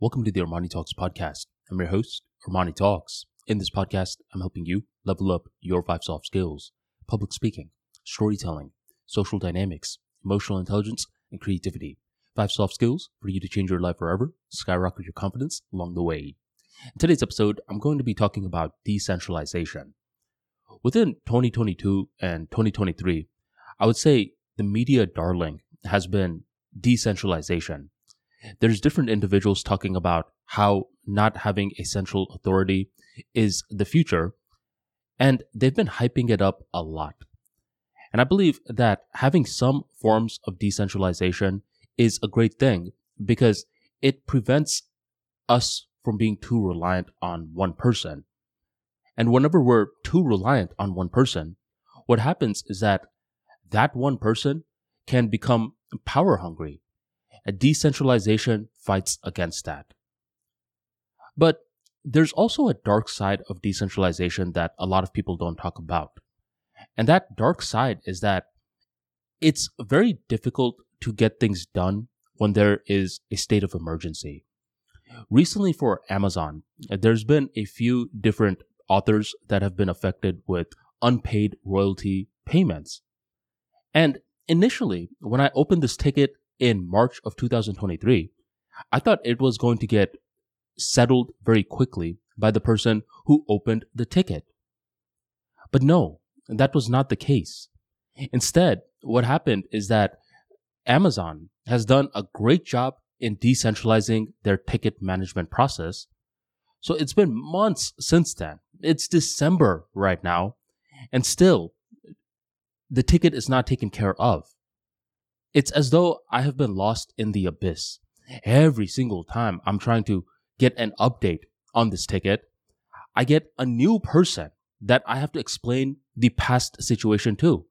Welcome to the Armani Talks podcast. I'm your host, Armani Talks. In this podcast, I'm helping you level up your five soft skills public speaking, storytelling, social dynamics, emotional intelligence, and creativity. Five soft skills for you to change your life forever, skyrocket your confidence along the way. In today's episode, I'm going to be talking about decentralization. Within 2022 and 2023, I would say the media darling has been decentralization there's different individuals talking about how not having a central authority is the future, and they've been hyping it up a lot. And I believe that having some forms of decentralization is a great thing because it prevents us from being too reliant on one person. And whenever we're too reliant on one person, what happens is that that one person can become power hungry a decentralization fights against that. But there's also a dark side of decentralization that a lot of people don't talk about. And that dark side is that it's very difficult to get things done when there is a state of emergency. Recently, for Amazon, there's been a few different authors that have been affected with unpaid royalty payments. And initially, when I opened this ticket in March of 2023, I thought it was going to get settled very quickly by the person who opened the ticket. But no, that was not the case. Instead, what happened is that Amazon has done a great job in decentralizing their ticket management process. So it's been months since then. It's December right now, and still the ticket is not taken care of. It's as though I have been lost in the abyss. Every single time I'm trying to get an update on this ticket, I get a new person that I have to explain the past situation to.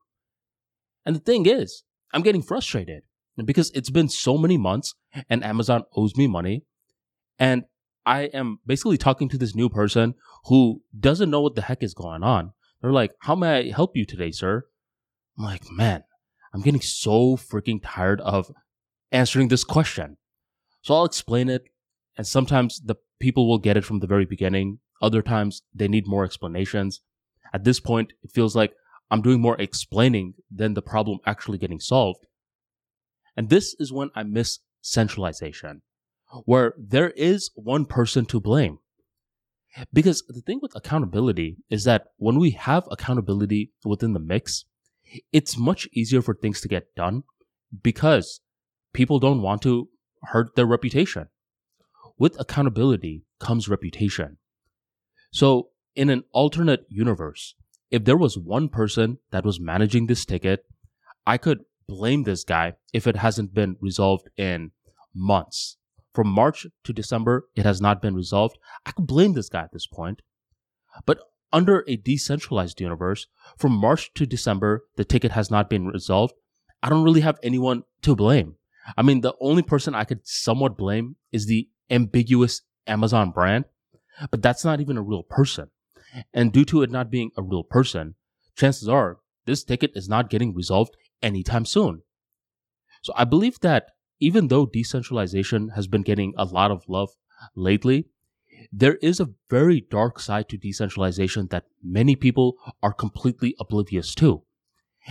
And the thing is, I'm getting frustrated because it's been so many months and Amazon owes me money. And I am basically talking to this new person who doesn't know what the heck is going on. They're like, How may I help you today, sir? I'm like, Man, I'm getting so freaking tired of answering this question. So I'll explain it. And sometimes the people will get it from the very beginning. Other times they need more explanations. At this point, it feels like I'm doing more explaining than the problem actually getting solved. And this is when I miss centralization, where there is one person to blame. Because the thing with accountability is that when we have accountability within the mix, it's much easier for things to get done because people don't want to hurt their reputation. With accountability comes reputation. So, in an alternate universe, if there was one person that was managing this ticket, I could blame this guy if it hasn't been resolved in months. From March to December, it has not been resolved. I could blame this guy at this point. But under a decentralized universe, from March to December, the ticket has not been resolved. I don't really have anyone to blame. I mean, the only person I could somewhat blame is the ambiguous Amazon brand, but that's not even a real person. And due to it not being a real person, chances are this ticket is not getting resolved anytime soon. So I believe that even though decentralization has been getting a lot of love lately, there is a very dark side to decentralization that many people are completely oblivious to.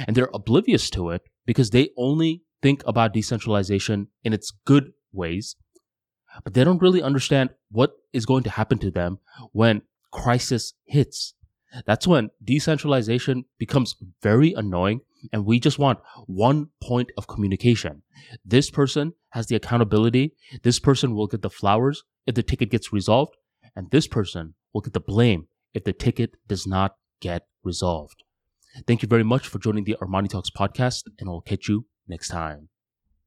And they're oblivious to it because they only think about decentralization in its good ways, but they don't really understand what is going to happen to them when crisis hits. That's when decentralization becomes very annoying and we just want one point of communication. This person has the accountability. This person will get the flowers if the ticket gets resolved and this person will get the blame if the ticket does not get resolved. Thank you very much for joining the Armani Talks podcast, and I'll catch you next time.